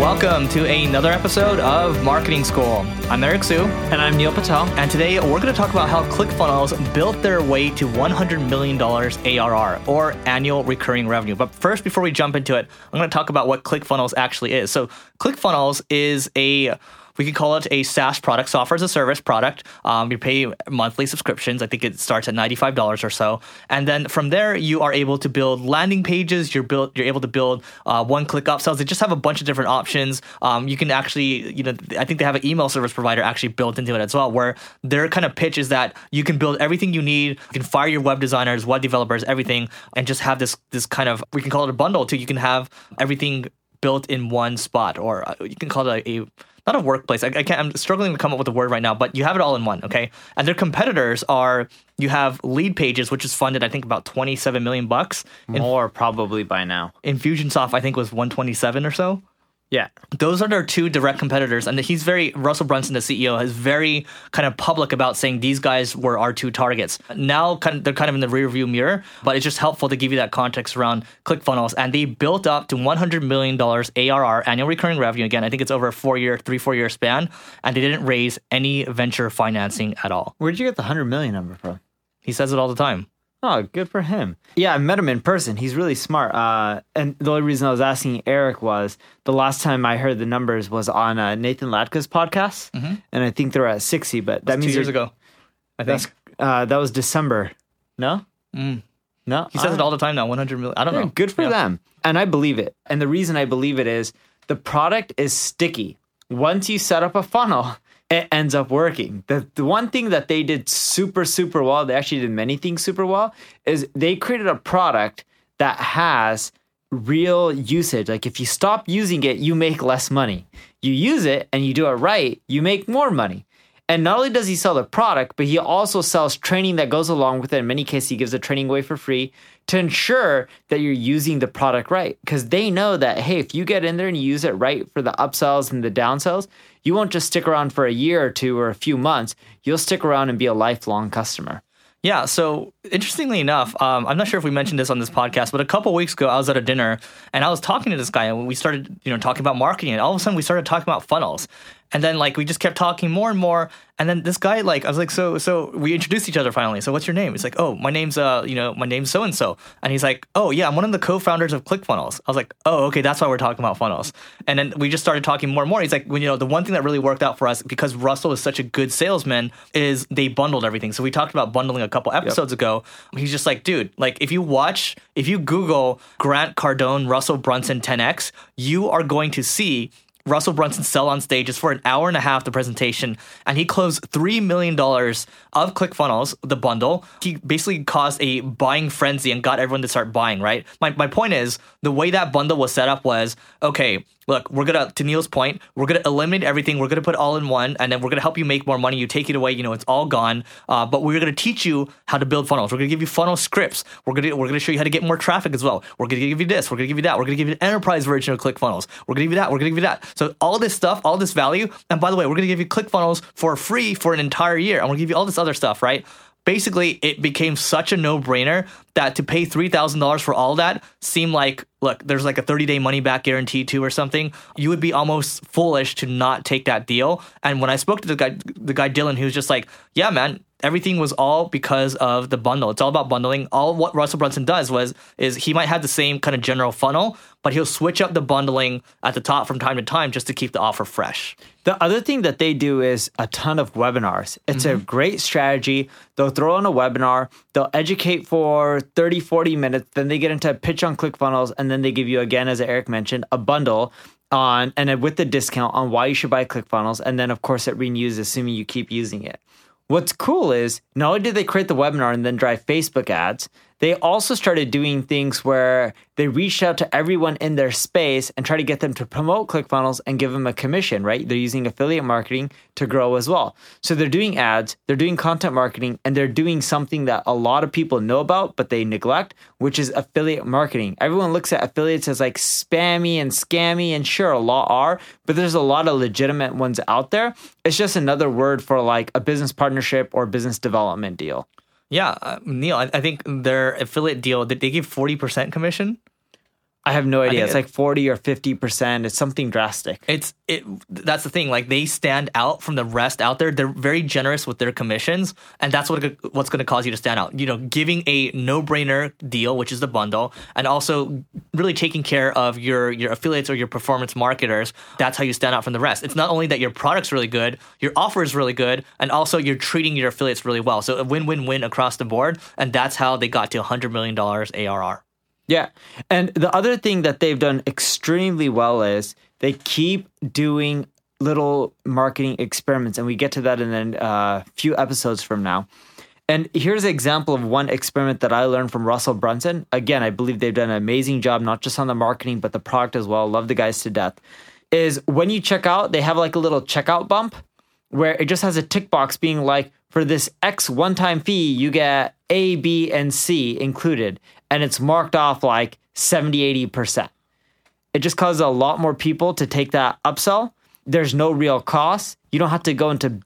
Welcome to another episode of Marketing School. I'm Eric Siu. And I'm Neil Patel. And today we're going to talk about how ClickFunnels built their way to $100 million ARR or annual recurring revenue. But first, before we jump into it, I'm going to talk about what ClickFunnels actually is. So, ClickFunnels is a we could call it a SaaS product, software as a service product. Um, you pay monthly subscriptions. I think it starts at ninety-five dollars or so, and then from there you are able to build landing pages. You're build, you're able to build uh, one-click upsells. They just have a bunch of different options. Um, you can actually, you know, I think they have an email service provider actually built into it as well, where their kind of pitch is that you can build everything you need. You can fire your web designers, web developers, everything, and just have this this kind of we can call it a bundle too. You can have everything built in one spot, or uh, you can call it a, a not a workplace. I, I, can't. I'm struggling to come up with a word right now, but you have it all in one. Okay, and their competitors are you have Leadpages, which is funded I think about 27 million bucks. More probably by now. Infusionsoft I think was 127 or so. Yeah. Those are their two direct competitors. And he's very, Russell Brunson, the CEO, is very kind of public about saying these guys were our two targets. Now kind of, they're kind of in the rear view mirror, but it's just helpful to give you that context around ClickFunnels. And they built up to $100 million ARR, annual recurring revenue. Again, I think it's over a four year, three, four year span. And they didn't raise any venture financing at all. Where'd you get the 100 million number from? He says it all the time. Oh, good for him. Yeah, I met him in person. He's really smart. Uh, and the only reason I was asking Eric was the last time I heard the numbers was on uh, Nathan Latka's podcast, mm-hmm. and I think they're at sixty. But that means two years ago. I think uh, that was December. No, mm. no. He says it all the time now. One hundred million. I don't yeah, know. Good for yeah. them. And I believe it. And the reason I believe it is the product is sticky. Once you set up a funnel, it ends up working. The, the one thing that they did super, super well, they actually did many things super well, is they created a product that has real usage. Like if you stop using it, you make less money. You use it and you do it right, you make more money. And not only does he sell the product, but he also sells training that goes along with it. In many cases, he gives the training away for free to ensure that you're using the product right. Because they know that, hey, if you get in there and you use it right for the upsells and the downsells, you won't just stick around for a year or two or a few months. You'll stick around and be a lifelong customer. Yeah. So interestingly enough, um, I'm not sure if we mentioned this on this podcast, but a couple weeks ago, I was at a dinner and I was talking to this guy, and we started, you know, talking about marketing, and all of a sudden we started talking about funnels. And then like we just kept talking more and more. And then this guy like I was like, so so we introduced each other finally. So what's your name? He's like, oh, my name's uh, you know, my name's so and so. And he's like, oh yeah, I'm one of the co-founders of ClickFunnels. I was like, oh okay, that's why we're talking about funnels. And then we just started talking more and more. He's like, well, you know, the one thing that really worked out for us because Russell is such a good salesman is they bundled everything. So we talked about bundling a couple episodes yep. ago. He's just like, dude, like if you watch, if you Google Grant Cardone, Russell Brunson 10x, you are going to see Russell Brunson sell on stage just for an hour and a half the presentation, and he closed three million dollars of ClickFunnels, the bundle. He basically caused a buying frenzy and got everyone to start buying. Right. My my point is the way that bundle was set up was okay look, we're gonna to Neil's point, we're gonna eliminate everything. We're gonna put all in one, and then we're gonna help you make more money. You take it away, you know, it's all gone. Uh, but we're gonna teach you how to build funnels. We're gonna give you funnel scripts. We're gonna we're gonna show you how to get more traffic as well. We're gonna give you this. We're gonna give you that. We're gonna give you an enterprise version of ClickFunnels. We're gonna give you that. We're gonna give you that. So all this stuff, all this value, and by the way, we're gonna give you ClickFunnels for free for an entire year. I'm gonna give you all this other stuff, right? Basically it became such a no-brainer that to pay $3000 for all that seemed like look there's like a 30-day money back guarantee too or something. You would be almost foolish to not take that deal. And when i spoke to the guy the guy dylan he was just like yeah man everything was all because of the bundle. It's all about bundling. All what Russell Brunson does was is he might have the same kind of general funnel, but he'll switch up the bundling at the top from time to time just to keep the offer fresh. The other thing that they do is a ton of webinars. It's a mm-hmm. great strategy. They'll throw on a webinar, they'll educate for 30, 40 minutes, then they get into a pitch on ClickFunnels, and then they give you, again, as Eric mentioned, a bundle on and with the discount on why you should buy ClickFunnels. And then, of course, it renews assuming you keep using it. What's cool is not only did they create the webinar and then drive Facebook ads, they also started doing things where they reached out to everyone in their space and try to get them to promote ClickFunnels and give them a commission, right? They're using affiliate marketing to grow as well. So they're doing ads, they're doing content marketing, and they're doing something that a lot of people know about, but they neglect, which is affiliate marketing. Everyone looks at affiliates as like spammy and scammy, and sure, a lot are, but there's a lot of legitimate ones out there. It's just another word for like a business partnership or business development deal. Yeah, uh, Neil, I, I think their affiliate deal did they give forty percent commission? I have no idea. It's it- like 40 or 50%. It's something drastic. It's it. That's the thing. Like they stand out from the rest out there. They're very generous with their commissions, and that's what what's going to cause you to stand out. You know, giving a no-brainer deal, which is the bundle, and also really taking care of your your affiliates or your performance marketers. That's how you stand out from the rest. It's not only that your product's really good, your offer is really good, and also you're treating your affiliates really well. So a win-win-win across the board, and that's how they got to 100 million dollars ARR. Yeah. And the other thing that they've done extremely well is they keep doing little marketing experiments. And we get to that in a uh, few episodes from now. And here's an example of one experiment that I learned from Russell Brunson. Again, I believe they've done an amazing job, not just on the marketing, but the product as well. Love the guys to death. Is when you check out, they have like a little checkout bump where it just has a tick box being like, for this X one time fee, you get A, B, and C included. And it's marked off like 70, 80%. It just causes a lot more people to take that upsell. There's no real cost. You don't have to go into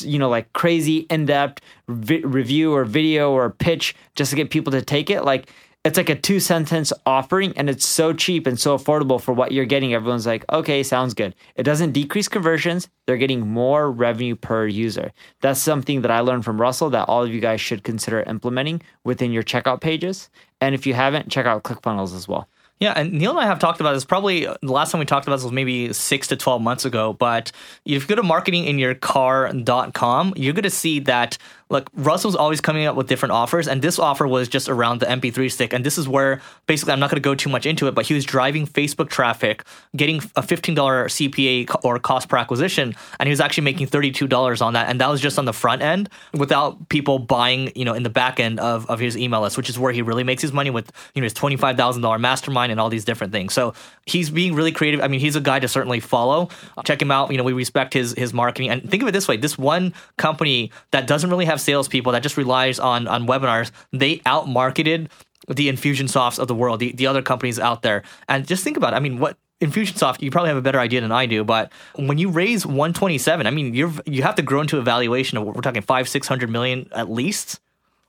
you know like crazy in-depth vi- review or video or pitch just to get people to take it. Like it's like a two sentence offering and it's so cheap and so affordable for what you're getting. Everyone's like, okay, sounds good. It doesn't decrease conversions. They're getting more revenue per user. That's something that I learned from Russell that all of you guys should consider implementing within your checkout pages. And if you haven't, check out ClickFunnels as well. Yeah, and Neil and I have talked about this. Probably the last time we talked about this was maybe six to 12 months ago. But if you go to marketinginyourcar.com, you're going to see that, look, Russell's always coming up with different offers. And this offer was just around the MP3 stick. And this is where basically, I'm not going to go too much into it, but he was driving Facebook traffic, getting a $15 CPA or cost per acquisition. And he was actually making $32 on that. And that was just on the front end without people buying, you know, in the back end of, of his email list, which is where he really makes his money with, you know, his $25,000 mastermind and all these different things. So he's being really creative. I mean, he's a guy to certainly follow. Check him out. You know, we respect his his marketing. And think of it this way: this one company that doesn't really have salespeople, that just relies on on webinars, they out marketed the Infusionsofts of the world, the, the other companies out there. And just think about it. I mean, what Infusionsoft, you probably have a better idea than I do, but when you raise 127, I mean, you're you have to grow into a valuation of what we're talking five, six hundred million at least.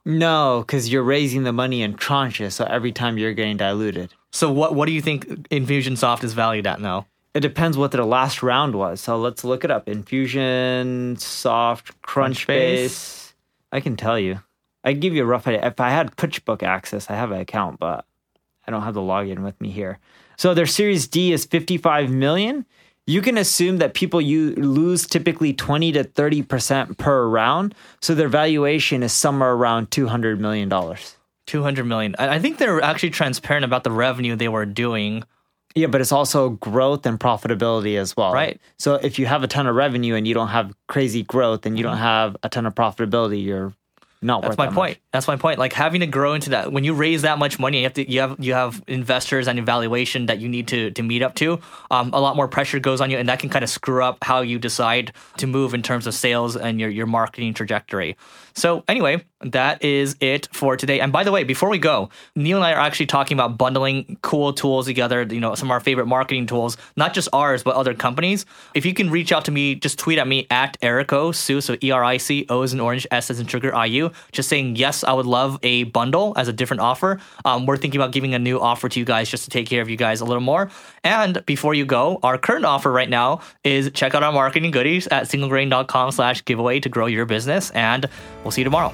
No, because you're raising the money in tranches. So every time you're getting diluted. So what what do you think Infusionsoft is valued at now? It depends what their last round was. So let's look it up. Infusion, Soft, Crunchbase. I can tell you. I can give you a rough idea. If I had PitchBook access, I have an account, but I don't have the login with me here. So their Series D is 55 million. You can assume that people you lose typically 20 to 30% per round. So their valuation is somewhere around 200 million dollars. 200 million. I think they're actually transparent about the revenue they were doing. Yeah, but it's also growth and profitability as well. Right. So if you have a ton of revenue and you don't have crazy growth and you don't have a ton of profitability, you're not That's my that point. That's my point. Like having to grow into that when you raise that much money, you have to you have you have investors and evaluation that you need to to meet up to. Um, a lot more pressure goes on you, and that can kind of screw up how you decide to move in terms of sales and your your marketing trajectory. So anyway, that is it for today. And by the way, before we go, Neil and I are actually talking about bundling cool tools together, you know, some of our favorite marketing tools, not just ours, but other companies. If you can reach out to me, just tweet at me at Erico Siu, so E R I C O is an orange, S as in sugar, I U, just saying, yes, I would love a bundle as a different offer. Um, we're thinking about giving a new offer to you guys just to take care of you guys a little more. And before you go, our current offer right now is check out our marketing goodies at singlegrain.com slash giveaway to grow your business. And we'll see you tomorrow.